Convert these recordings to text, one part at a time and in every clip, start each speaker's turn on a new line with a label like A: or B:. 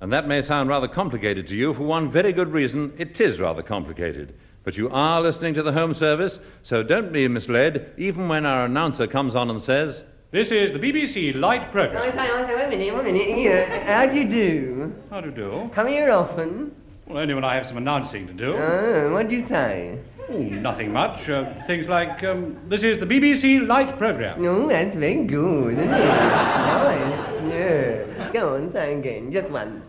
A: And that may sound rather complicated to you. For one very good reason, it is rather complicated. But you are listening to the Home Service, so don't be misled, even when our announcer comes on and says,
B: This is the BBC Light Programme.
C: I say, I say, wait a minute, wait a minute. Here, how do you do?
B: How do you do?
C: Come here often.
B: Well, only when I have some announcing to do.
C: Oh, what do you say?
B: Oh, nothing much. Uh, things like, um, this is the BBC Light Programme.
C: No, that's very good, isn't it? nice. Yeah. Go on, say again, just once.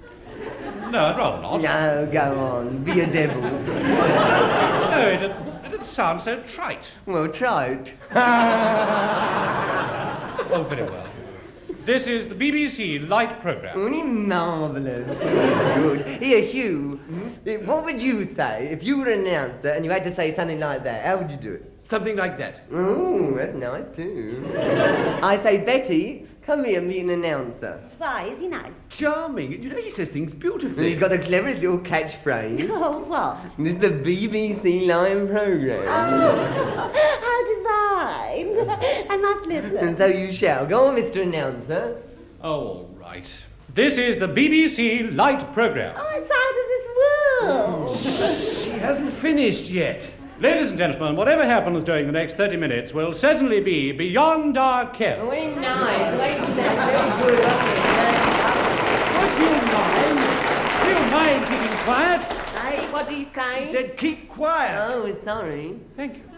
B: No, I'd rather not.
C: No, go on, be a devil.
B: No, it, it, it sounds so trite.
C: Well, trite.
B: Oh, very well. This is the BBC Light Programme.
C: Only marvellous. Good. Here, Hugh, eh, what would you say if you were an announcer and you had to say something like that? How would you do it?
D: Something like that.
C: Oh, that's nice too. I say, Betty, come here and meet an announcer.
E: Why, is he nice?
D: Charming. You know, he says things beautifully.
C: And
D: beautifully.
C: he's got the cleverest little catchphrase.
E: Oh, what?
C: This is the BBC Lion programme.
E: Oh, how divine! I must listen.
C: And so you shall. Go on, Mr. Announcer.
B: Oh, all right. This is the BBC Light Programme.
E: Oh, it's out of this world. Mm.
D: She hasn't finished yet.
B: Ladies and gentlemen, whatever happens during the next 30 minutes will certainly be beyond our care.
C: Very nice. Very good.
B: What you mind? Do you mind keeping quiet?
C: Hey, what do you say?
D: He said, keep quiet.
C: Oh, sorry.
B: Thank you.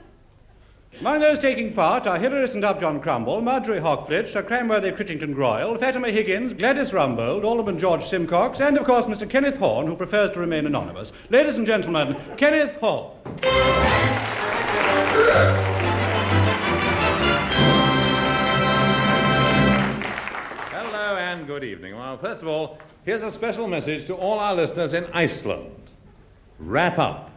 B: Among those taking part are Hilary St. Upjohn Crumble, Marjorie Hawkflitch, Sir Cranworthy Crittington Groyle, Fatima Higgins, Gladys Rumbold, Alderman George Simcox, and of course Mr. Kenneth Horne, who prefers to remain anonymous. Ladies and gentlemen, Kenneth Horne.
A: Hello and good evening. Well, first of all, here's a special message to all our listeners in Iceland. Wrap up.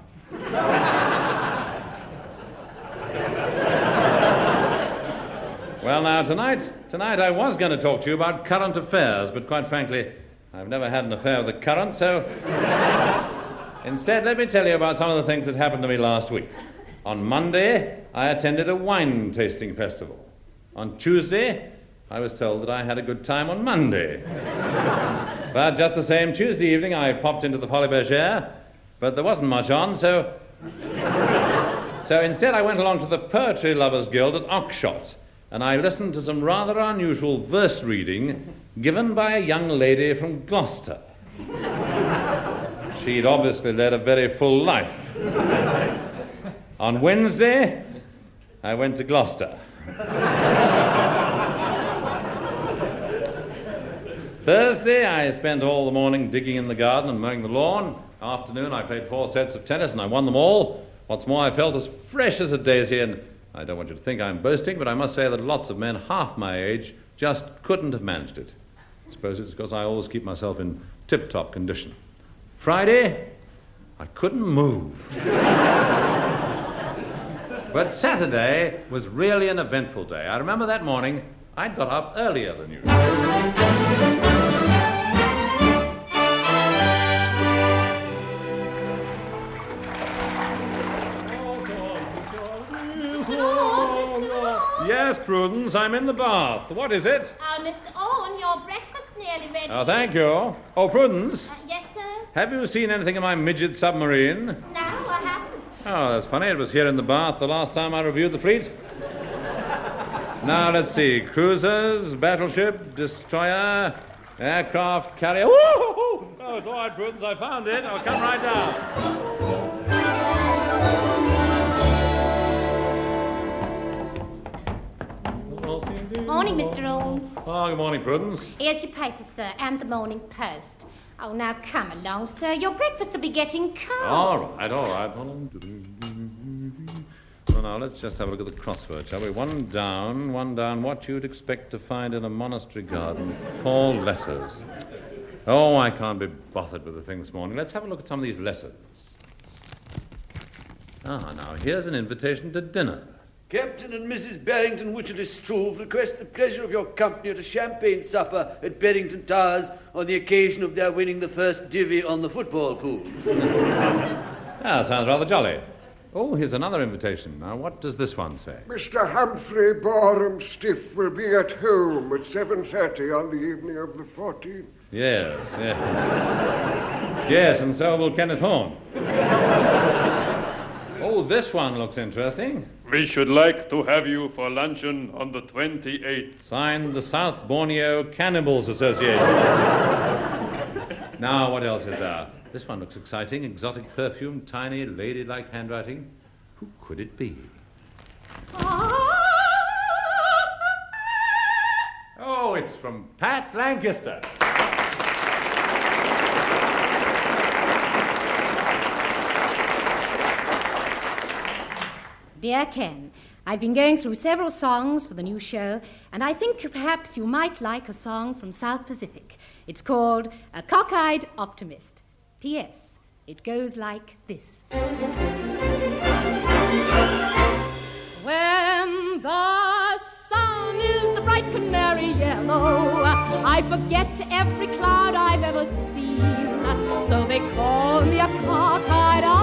A: Well, now, tonight, tonight I was going to talk to you about current affairs, but quite frankly, I've never had an affair with the current, so instead, let me tell you about some of the things that happened to me last week. On Monday, I attended a wine tasting festival. On Tuesday, I was told that I had a good time on Monday. but just the same, Tuesday evening, I popped into the Folies Bergère, but there wasn't much on, so. so instead, I went along to the Poetry Lovers Guild at Oxshott, and I listened to some rather unusual verse reading given by a young lady from Gloucester. She'd obviously led a very full life. On Wednesday, I went to Gloucester. Thursday, I spent all the morning digging in the garden and mowing the lawn. Afternoon, I played four sets of tennis and I won them all. What's more, I felt as fresh as a daisy, and I don't want you to think I'm boasting, but I must say that lots of men half my age just couldn't have managed it. I suppose it's because I always keep myself in tip top condition. Friday, I couldn't move. But Saturday was really an eventful day. I remember that morning I'd got up earlier than usual. Yes, Prudence, I'm in the bath. What is it?
F: Uh, oh, Mr. Owen, your breakfast nearly ready.
A: Oh, thank you. Oh, Prudence,
F: Uh, yes, sir?
A: have you seen anything of my midget submarine?
F: No, I haven't.
A: Oh, that's funny. It was here in the bath the last time I reviewed the fleet. Now, let's see. Cruisers, battleship, destroyer, aircraft carrier. Woo! Oh, it's all right, Prudence. I found it. I'll come right down.
F: Morning, Mr. Owen.
A: Oh, good morning, Prudence.
F: Here's your paper, sir, and the Morning Post. Oh, now come along, sir. Your breakfast will be getting cold.
A: All right, all right. Hold on. Well, now, let's just have a look at the crossword, shall we? One down, one down. What you'd expect to find in a monastery garden. Four letters. Oh, I can't be bothered with the thing this morning. Let's have a look at some of these letters. Ah, now, here's an invitation to dinner.
G: Captain and Mrs. Barrington Wycherley Struve request the pleasure of your company at a champagne supper at Barrington Towers on the occasion of their winning the first divvy on the football pools.
A: Ah, sounds rather jolly. Oh, here's another invitation. Now, what does this one say?
H: Mr. Humphrey Boreham Stiff will be at home at 7.30 on the evening of the 14th.
A: Yes, yes. yes, and so will Kenneth Horne. oh, this one looks interesting.
H: We should like to have you for luncheon on the 28th.
A: Signed the South Borneo Cannibals Association. now, what else is there? This one looks exciting. Exotic perfume, tiny, ladylike handwriting. Who could it be? Oh, it's from Pat Lancaster.
F: Dear Ken, I've been going through several songs for the new show, and I think perhaps you might like a song from South Pacific. It's called A Cockeyed Optimist. P.S. It goes like this. When the sun is the bright canary yellow, I forget every cloud I've ever seen. So they call me a cockeyed optimist,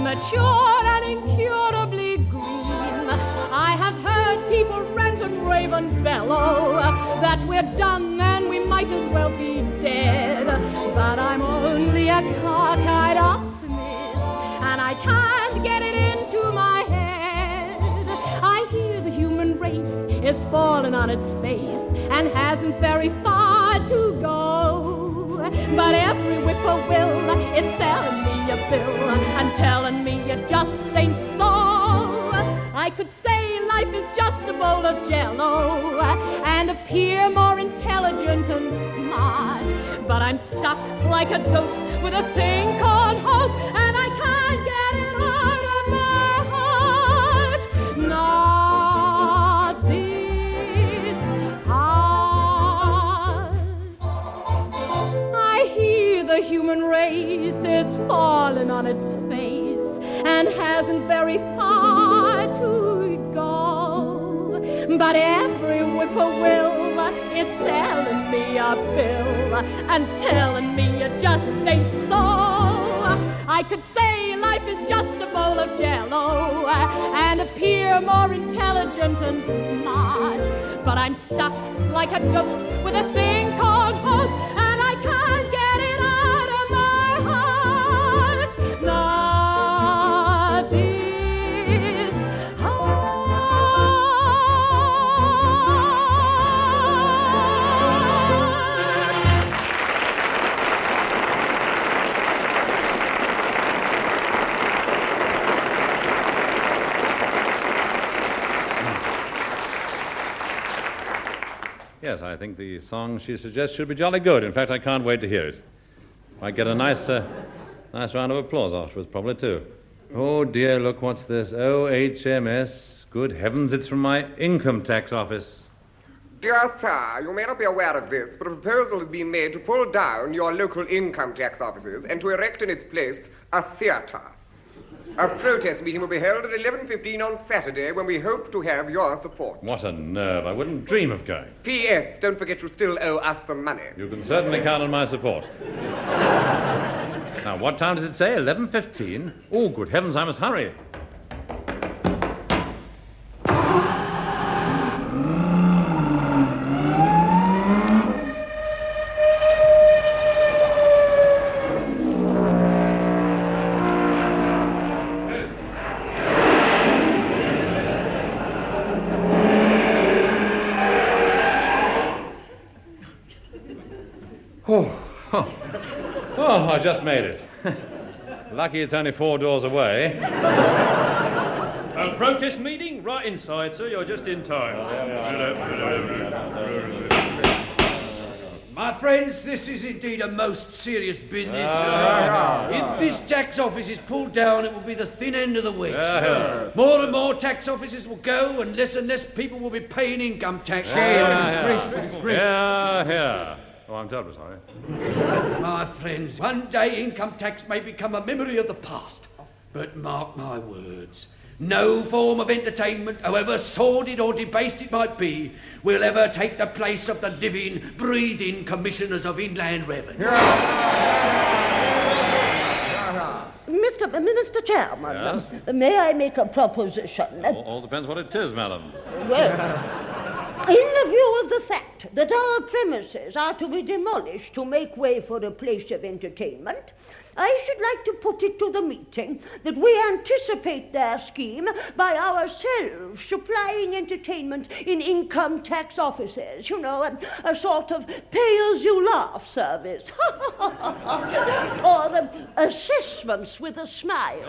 F: immature and incurably green. I have heard people rant and rave and bellow that we're done and we might as well be dead. But I'm only a cockeyed optimist, and I can't get it into my head. I hear the human race is falling on its face and hasn't very far to go. But every whippoorwill is selling a bill and telling me it just ain't so. I could say life is just a bowl of jello and appear more intelligent and smart. But I'm stuck like a dope with a thing called hope, human race is falling on its face and hasn't very far to go. But every whippoorwill is selling me a bill and telling me it just ain't so. I could say life is just a bowl of jello and appear more intelligent and smart. But I'm stuck like a dope with a thing I
A: think the song she suggests should be jolly good. In fact, I can't wait to hear it. Might get a nice, uh, nice round of applause afterwards, probably too. Oh dear, look what's this? OHMS. Good heavens, it's from my income tax office.
I: Dear sir, you may not be aware of this, but a proposal is being made to pull down your local income tax offices and to erect in its place a theatre. A protest meeting will be held at 11.15 on Saturday when we hope to have your support.
A: What a nerve. I wouldn't dream of going.
I: P.S. Don't forget you still owe us some money.
A: You can certainly count on my support. now, what time does it say? 11.15? Oh, good heavens, I must hurry. Oh, oh, oh, I just made it. Lucky it's only four doors away.
H: A protest meeting? Right inside, sir. You're just in time.
G: My friends, this is indeed a most serious business.
A: Ah,
G: if this tax office is pulled down, it will be the thin end of the wedge.
A: Yeah, yeah.
G: More and more tax offices will go, and less and less people will be paying income tax.
A: Yeah, yeah. Oh, I'm terribly sorry.
G: My friends, one day income tax may become a memory of the past. But mark my words, no form of entertainment, however sordid or debased it might be, will ever take the place of the living, breathing commissioners of inland revenue.
E: Mr. Mr. Chairman,
A: Yes?
E: may I make a proposition?
A: All, all depends what it is, madam.
E: well, In the view of the fact that our premises are to be demolished to make way for a place of entertainment, I should like to put it to the meeting that we anticipate their scheme by ourselves supplying entertainment in income tax offices. You know, a, a sort of pay as you laugh service. or um, assessments with a smile.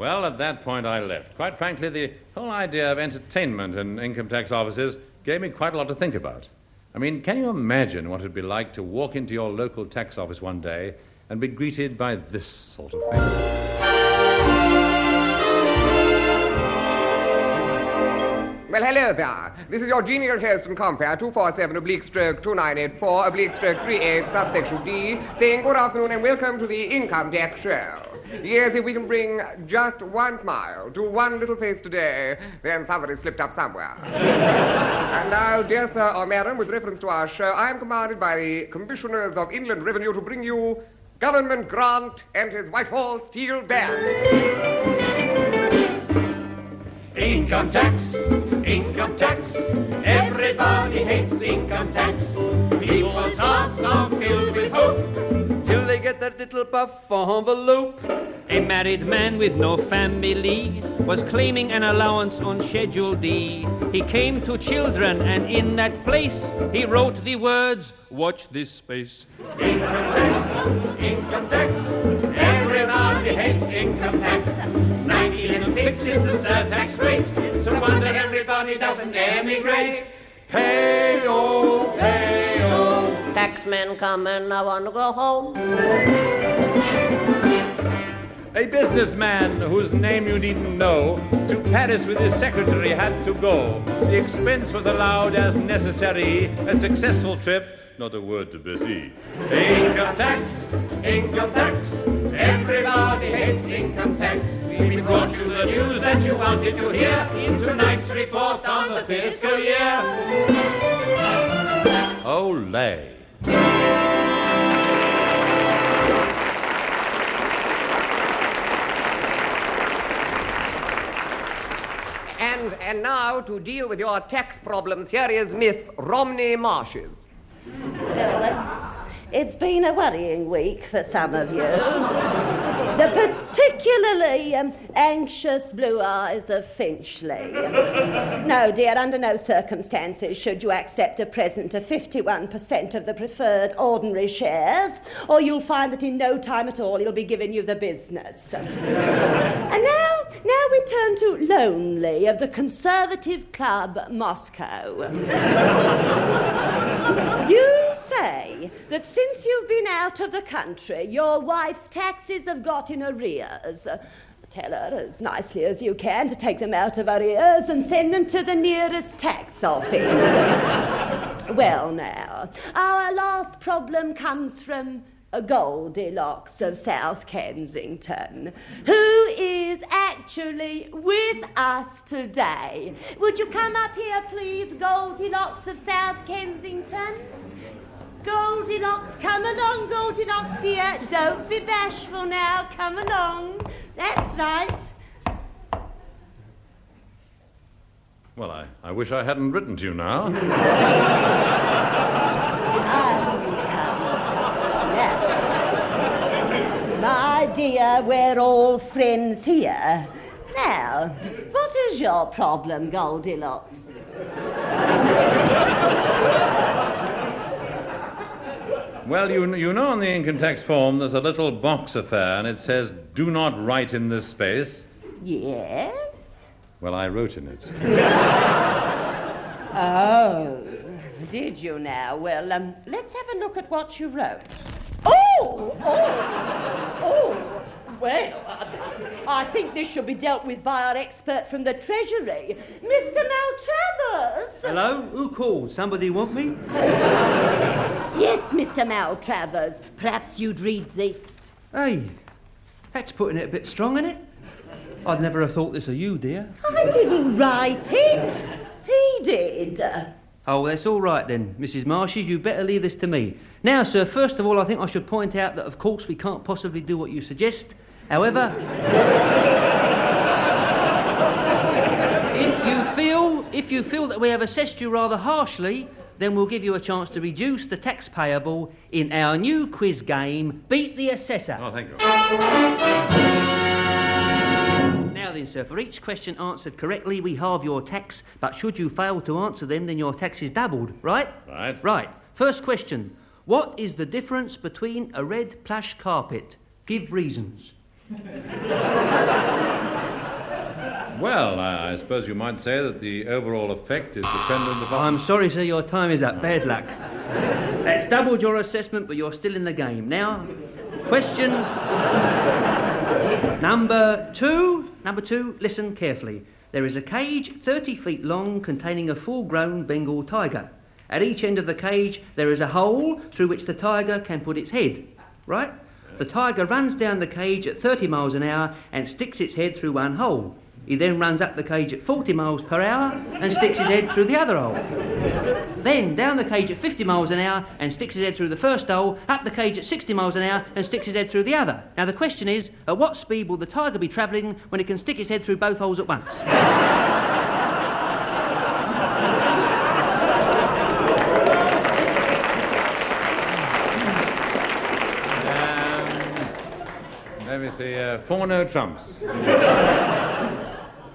A: Well, at that point, I left. Quite frankly, the whole idea of entertainment in income tax offices gave me quite a lot to think about. I mean, can you imagine what it'd be like to walk into your local tax office one day and be greeted by this sort of thing?
I: Well, hello there. This is your genial host and compere 247 oblique stroke 2984 oblique stroke 38 subsection D saying good afternoon and welcome to the Income Tax Show. Yes, if we can bring just one smile to one little face today, then somebody slipped up somewhere. and now, dear sir or madam, with reference to our show, I am commanded by the Commissioners of Inland Revenue to bring you Government Grant and his Whitehall Steel Band.
J: Income tax, income tax. Everybody hates income tax. People's hearts are filled with hope
G: that little puff envelope.
K: A married man with no family was claiming an allowance on Schedule D. He came to children, and in that place he wrote the words, Watch this space.
J: Income tax, income tax. Everybody hates income tax. 1906 is the surtax rate. It's a wonder everybody doesn't emigrate. Hey-oh, hey-oh.
E: Taxmen coming, I want to go home.
A: A businessman whose name you needn't know to Paris with his secretary had to go. The expense was allowed as necessary. A successful trip, not a word to Bessie.
J: Income tax, income tax. Everybody hates income tax. We brought you the news that you wanted to hear in tonight's report on the fiscal year.
A: Olay.
I: And, now, to deal with your tax problems, here is Miss Romney Marshes.
E: It's been a worrying week for some of you. the particularly um, anxious blue eyes of Finchley. no, dear, under no circumstances should you accept a present of 51% of the preferred ordinary shares, or you'll find that in no time at all he'll be giving you the business. and now, now we turn to Lonely of the Conservative Club Moscow. you say that since you've been out of the country, your wife's taxes have got in arrears. Tell her as nicely as you can to take them out of arrears and send them to the nearest tax office. well, now, our last problem comes from Goldilocks of South Kensington, who is actually with us today. Would you come up here, please, Goldilocks of South Kensington? Goldilocks, come along, Goldilocks, dear. Don't be bashful now. Come along. That's right.
A: Well, I, I wish I hadn't written to you now.
E: My dear, we're all friends here. Now, what is your problem, Goldilocks?
A: Well, you, you know on the income tax form there's a little box affair and it says, do not write in this space.
E: Yes?
A: Well, I wrote in it.
E: oh, did you now? Well, um, let's have a look at what you wrote. Oh! Oh! Oh! Well, I, I think this should be dealt with by our expert from the Treasury, Mr. Maltravers.
K: Hello? Who called? Somebody want me?
E: yes, Mr. Maltravers. Perhaps you'd read this.
K: Hey, that's putting it a bit strong, isn't it? I'd never have thought this of you, dear.
E: I didn't write it. He did.
K: Oh, that's all right then, Mrs. Marshes. You'd better leave this to me. Now, sir, first of all, I think I should point out that, of course, we can't possibly do what you suggest. However. if you feel if you feel that we have assessed you rather harshly, then we'll give you a chance to reduce the tax payable in our new quiz game, Beat the Assessor.
A: Oh, thank you.
K: Now then, sir, for each question answered correctly, we halve your tax, but should you fail to answer them, then your tax is doubled, right?
A: Right.
K: Right. First question What is the difference between a red plush carpet? Give reasons.
A: Well, I, I suppose you might say that the overall effect is dependent upon.
K: I'm sorry, sir, your time is up. Bad luck. That's doubled your assessment, but you're still in the game. Now, question number two. Number two, listen carefully. There is a cage 30 feet long containing a full grown Bengal tiger. At each end of the cage, there is a hole through which the tiger can put its head. Right? The tiger runs down the cage at 30 miles an hour and sticks its head through one hole. He then runs up the cage at 40 miles per hour and sticks his head through the other hole. Then down the cage at 50 miles an hour and sticks his head through the first hole, up the cage at 60 miles an hour and sticks his head through the other. Now the question is, at what speed will the tiger be travelling when it can stick its head through both holes at once?
A: Let me see. Uh, four no trumps.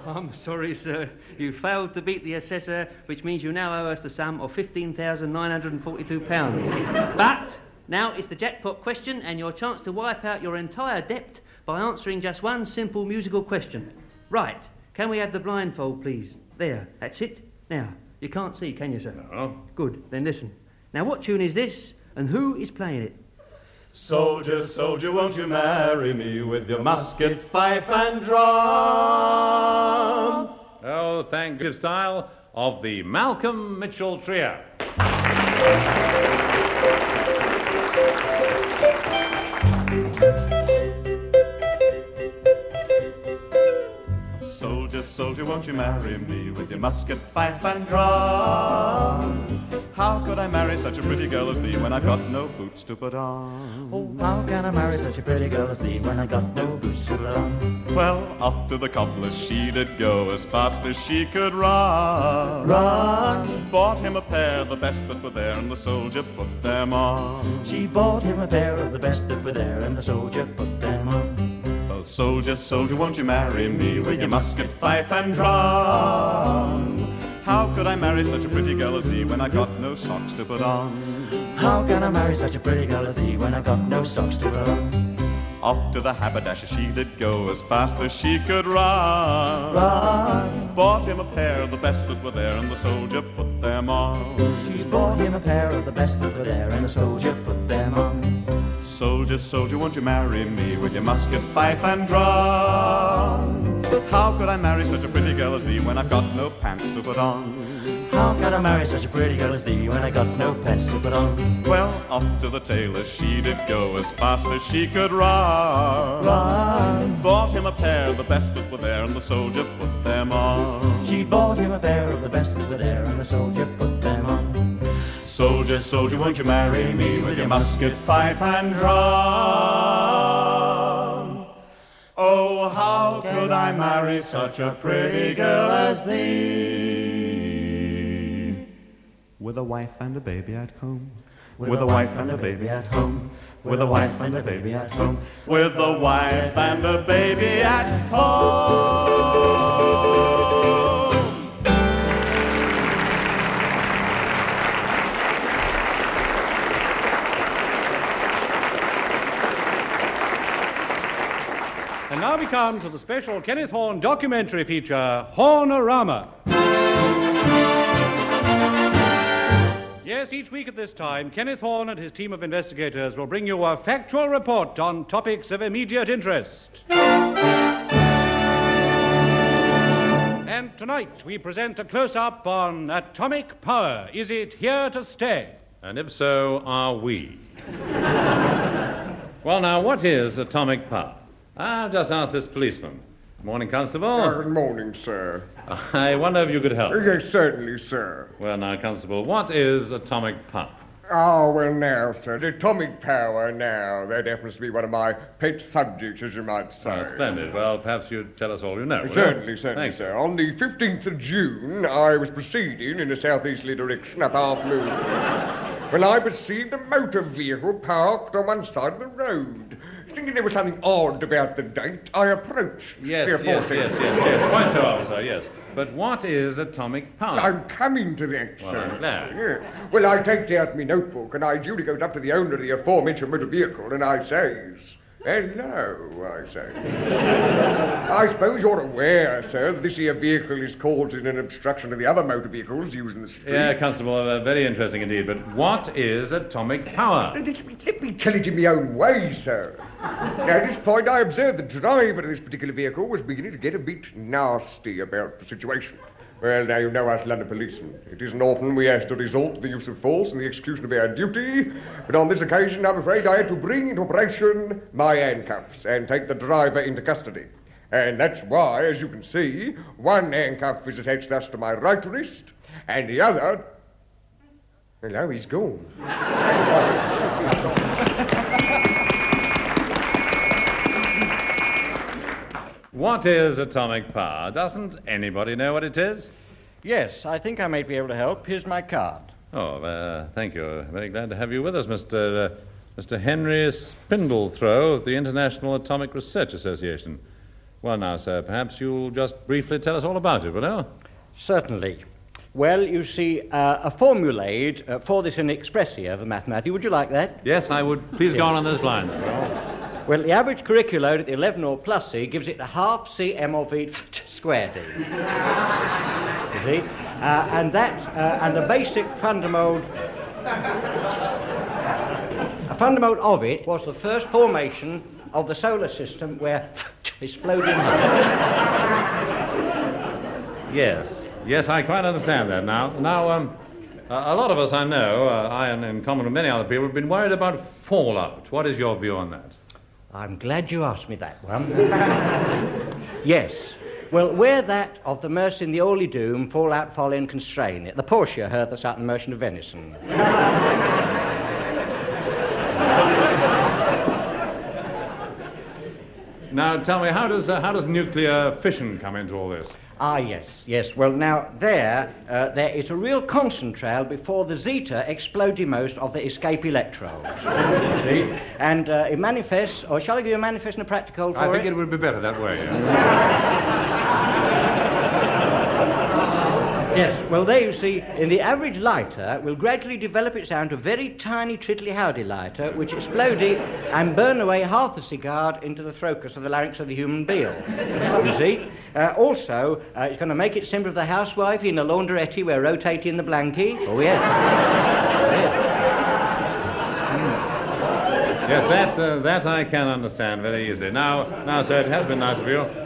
K: I'm sorry, sir. You failed to beat the assessor, which means you now owe us the sum of £15,942. but now it's the jackpot question and your chance to wipe out your entire debt by answering just one simple musical question. Right, can we have the blindfold, please? There, that's it. Now, you can't see, can you, sir?
A: No.
K: Good, then listen. Now, what tune is this and who is playing it?
L: Soldier, soldier, won't you marry me with your musket, fife, and drum?
A: Oh, thank good style of the Malcolm Mitchell Trio.
L: Soldier, soldier, won't you marry me with your musket, fife, and drum? How could I marry such a pretty girl as thee when I've got no boots to put on?
M: Oh, how can I marry such a pretty girl as thee when I've got no boots to put on?
L: Well, up to the cobbler she did go as fast as she could run.
M: Run!
L: Bought him a pair, of the best that were there, and the soldier put them on.
M: She bought him a pair of the best that were there, and the soldier put them on.
L: Well, soldier, soldier, won't you marry me with your musket, fife, and drum? How could I marry such a pretty girl as thee when I got no socks to put on?
M: How can I marry such a pretty girl as thee when I got no socks to put on?
L: Off to the haberdasher she did go as fast as she could run.
M: Run!
L: Bought him a pair of the best that were there, and the soldier put them on.
M: She bought him a pair of the best that were there, and the soldier put them on.
L: Soldier, soldier, won't you marry me with your musket, fife, and drum? How could I marry such a pretty girl as thee when I've got no pants to put on?
M: How could I marry such a pretty girl as thee when I got no pants to put on?
L: Well, off to the tailor she did go as fast as she could run.
M: Run!
L: Bought him a pair, of the best that were there, and the soldier put them on.
M: She bought him a pair of the best that were there, and the soldier put them on.
L: Soldier, soldier, won't you marry me with your musket, fife, and drum? Oh, how could I marry such a pretty girl as thee? With a wife and a baby at home. With a wife and a baby at home. With a wife and a baby at home. With a wife and a baby at home.
B: We come to the special Kenneth Horne documentary feature, Hornorama. Yes, each week at this time, Kenneth Horne and his team of investigators will bring you a factual report on topics of immediate interest. And tonight we present a close up on atomic power. Is it here to stay?
A: And if so, are we? well, now, what is atomic power? I've just asked this policeman. Morning, Constable.
I: Ah, good morning, sir.
A: I wonder if you could help.
I: Yes, certainly, sir.
A: Well, now, Constable, what is atomic power?
I: Oh, well, now, sir, the atomic power, now, that happens to be one of my pet subjects, as you might say.
A: Oh, splendid. Well, perhaps you'd tell us all you know. will you?
I: Certainly, certainly,
A: Thanks.
I: sir. On the 15th of June, I was proceeding in a southeasterly direction up half moon Street when I perceived a motor vehicle parked on one side of the road. Thinking there was something odd about the date, I approached
A: Yes, yes, yes, yes, yes. Quite so, officer, yes. But what is atomic power?
I: I'm coming to that,
A: Well,
I: sir.
A: I'm glad.
I: Yeah. Well, I take out my notebook and I duly goes up to the owner of the aforementioned motor vehicle and I says, Hello, I say. I suppose you're aware, sir, that this here vehicle is causing an obstruction to the other motor vehicles using the street.
A: Yeah, Constable, uh, very interesting indeed. But what is atomic power?
I: Let me tell it in my own way, sir. Now, at this point, I observed the driver of this particular vehicle was beginning to get a bit nasty about the situation. Well, now you know us London policemen. It isn't often we have to resort to the use of force in the execution of our duty, but on this occasion, I'm afraid I had to bring into operation my handcuffs and take the driver into custody. And that's why, as you can see, one handcuff is attached thus to my right wrist, and the other. Hello, he's gone.
A: What is atomic power? Doesn't anybody know what it is?
N: Yes, I think I may be able to help. Here's my card.
A: Oh, uh, thank you. Very glad to have you with us, Mr. Uh, Mr. Henry Spindlethrow of the International Atomic Research Association. Well, now, sir, perhaps you'll just briefly tell us all about it, will you?
N: Certainly. Well, you see, uh, a formulade uh, for this in expressia of the mathematics. Would you like that?
A: Yes, I would. Please go on on those lines.
N: Well, the average curricular load at the 11 or plus C gives it a half C M of V squared D. you see? Uh, and that, uh, and the basic fundamode, a fundamode of it was the first formation of the solar system where exploding.
A: Yes, yes, I quite understand that now. Now, um, a a lot of us I know, uh, I and in common with many other people, have been worried about fallout. What is your view on that?
N: I'm glad you asked me that one. yes. Well, where that of the Mercy in the Holy Doom fall out, fall in, constrain it. The Portia heard the Saturn motion of venison.
A: Now, tell me, how does, uh, how does nuclear fission come into all this?
N: Ah, yes, yes. Well, now, there, uh, there is a real concentrale before the zeta explodimost of the escape electrodes. See? And uh, it manifests, or shall I give you a manifest and a practical for
A: I think
N: it?
A: it would be better that way. yeah.
N: Yes, well, there you see, in the average lighter will gradually develop its down to a very tiny trittly howdy lighter, which exploding and burn away half the cigar into the throat of the larynx of the human being. You see? Uh, also, uh, it's going to make it simple for the housewife in the laundrette where rotating the blankie. Oh, yes.
A: Yes, that's, uh, that I can understand very easily. Now, now, sir, it has been nice of you.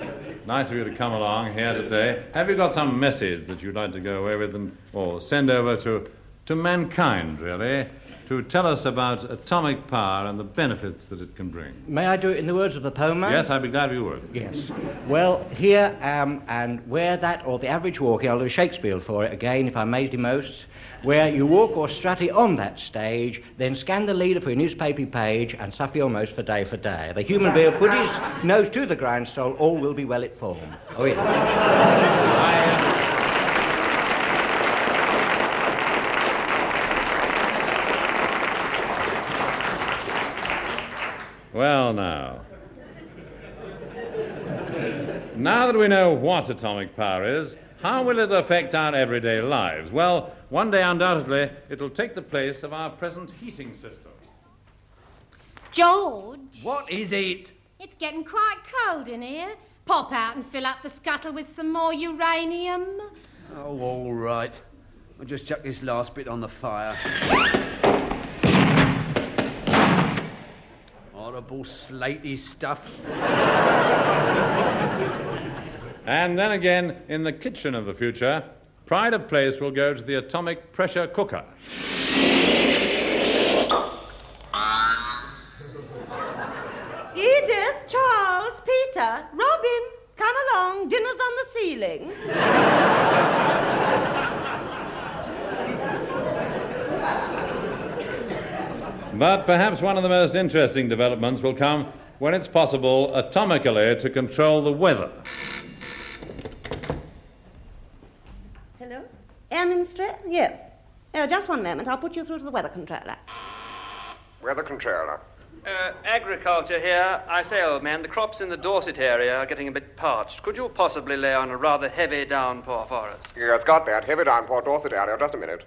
A: Nice of you to come along here today. Have you got some message that you'd like to go away with and, or send over to, to mankind, really, to tell us about atomic power and the benefits that it can bring?
N: May I do it in the words of the poem? man?
A: Yes, I'd be glad if you would.
N: Yes. Well, here um, and where that, or the average walking, I'll do Shakespeare for it again, if I may most, where you walk or strutty on that stage, then scan the leader for your newspaper page and suffer your most for day for day. The human being put his nose to the grindstone, all will be well informed. Oh, yeah.
A: Well, now. Now that we know what atomic power is, how will it affect our everyday lives? Well, one day, undoubtedly, it'll take the place of our present heating system.
F: George,
G: What is it?
F: it's getting quite cold in here. Pop out and fill up the scuttle with some more uranium.
G: Oh, all right. I'll just chuck this last bit on the fire. Horrible slaty stuff.
A: And then again, in the kitchen of the future, pride of place will go to the atomic pressure cooker.
E: Edith, Charles, Peter, Robin, come along. Dinner's on the ceiling.
A: But perhaps one of the most interesting developments will come when it's possible atomically to control the weather.
E: Hello? Air Ministry? Yes. Oh, just one moment. I'll put you through to the weather controller.
I: Weather controller.
K: Uh, agriculture here. I say, old man, the crops in the Dorset area are getting a bit parched. Could you possibly lay on a rather heavy downpour for us?
I: Yes, got that. Heavy downpour, Dorset area. Just a minute.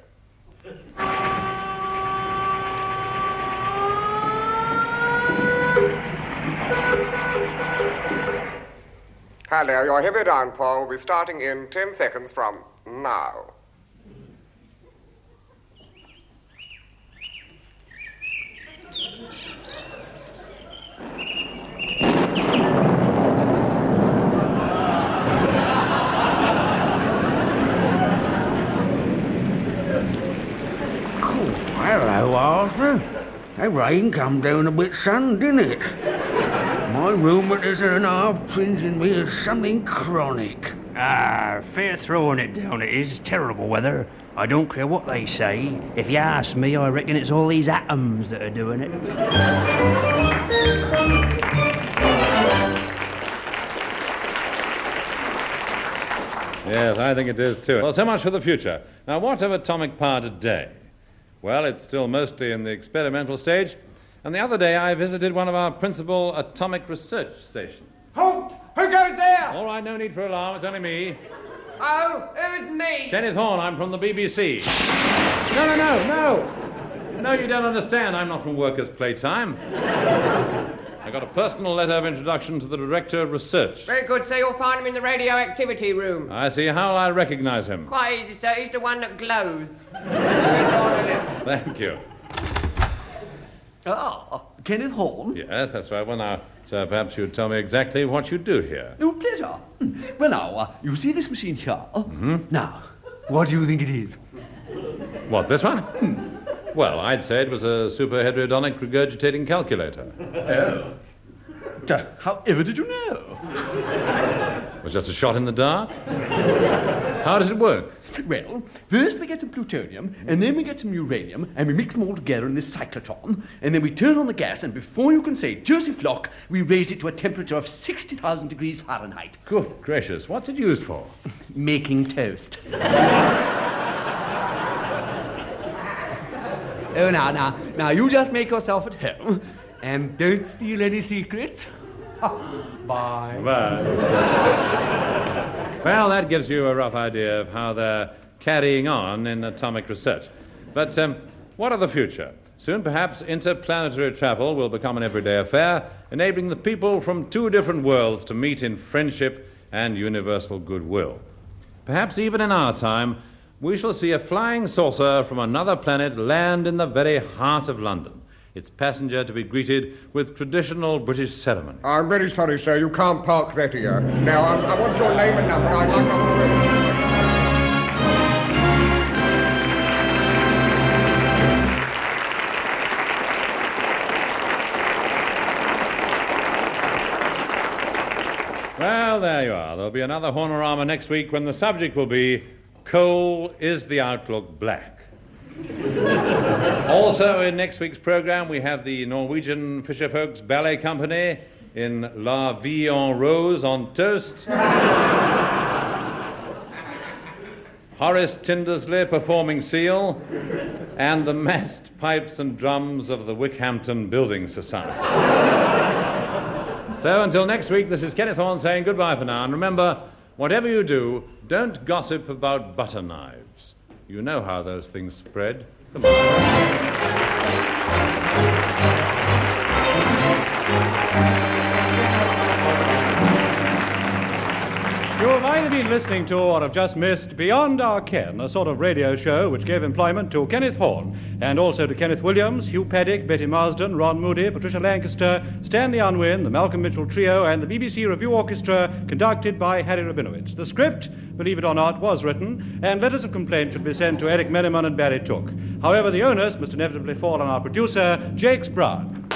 I: Hello, your heavy downpour will be starting in 10 seconds from now.
G: Hello, Arthur. That rain come down a bit sudden, didn't it? My rheumatism and half twinging me is something chronic.
O: Ah, fair throwing it down. It is terrible weather. I don't care what they say. If you ask me, I reckon it's all these atoms that are doing it.
A: Yes, I think it is too. Well, so much for the future. Now, what of atomic power today? Well, it's still mostly in the experimental stage. And the other day, I visited one of our principal atomic research stations.
I: Halt! Who goes there?
A: All right, no need for alarm. It's only me.
I: Oh, it was me.
A: Kenneth Horne, I'm from the BBC. No, no, no, no. No, you don't understand. I'm not from Workers' Playtime. I got a personal letter of introduction to the Director of Research.
P: Very good, sir. You'll find him in the radioactivity room.
A: I see. How'll I recognize him?
P: Quite easy, sir. He's the one that glows.
A: Thank you.
G: Ah, Kenneth Horne.
A: Yes, that's right. Well, now, sir, perhaps you'd tell me exactly what you do here.
G: No pleasure. Hmm. Well, now, uh, you see this machine here?
A: Hmm?
G: Now, what do you think it is?
A: What, this one? Well, I'd say it was a superhedrodonic regurgitating calculator.
G: Oh. D- However did you know?
A: It was just a shot in the dark? How does it work?
G: Well, first we get some plutonium, and then we get some uranium, and we mix them all together in this cyclotron, and then we turn on the gas, and before you can say Jersey flock, we raise it to a temperature of 60,000 degrees Fahrenheit.
A: Good gracious, what's it used for?
G: Making toast. Oh, now, now, now, you just make yourself at home, and don't steal any secrets. Bye.
A: Bye. Well, that gives you a rough idea of how they're carrying on in atomic research. But um, what of the future? Soon, perhaps, interplanetary travel will become an everyday affair, enabling the people from two different worlds to meet in friendship and universal goodwill. Perhaps even in our time, we shall see a flying saucer from another planet land in the very heart of London, its passenger to be greeted with traditional British ceremony.
I: I'm very sorry, sir. You can't park that here. Now, I, I want your name and number. I'd like to...
A: Well, there you are. There'll be another Hornorama next week when the subject will be Coal is the Outlook Black? also, in next week's program, we have the Norwegian Fisherfolks Ballet Company in La Vie en Rose on toast. Horace Tindersley performing seal, and the massed pipes and drums of the Wickhampton Building Society. So until next week, this is Kenneth Horne saying goodbye for now. And remember, whatever you do, don't gossip about butter knives. You know how those things spread.
B: Been listening to or have just missed Beyond Our Ken, a sort of radio show which gave employment to Kenneth Horne and also to Kenneth Williams, Hugh Paddick, Betty Marsden, Ron Moody, Patricia Lancaster, Stanley Unwin, the Malcolm Mitchell Trio, and the BBC Revue Orchestra, conducted by Harry Rabinowitz. The script, believe it or not, was written, and letters of complaint should be sent to Eric Merriman and Barry Took. However, the onus must inevitably fall on our producer, Jacques Brown.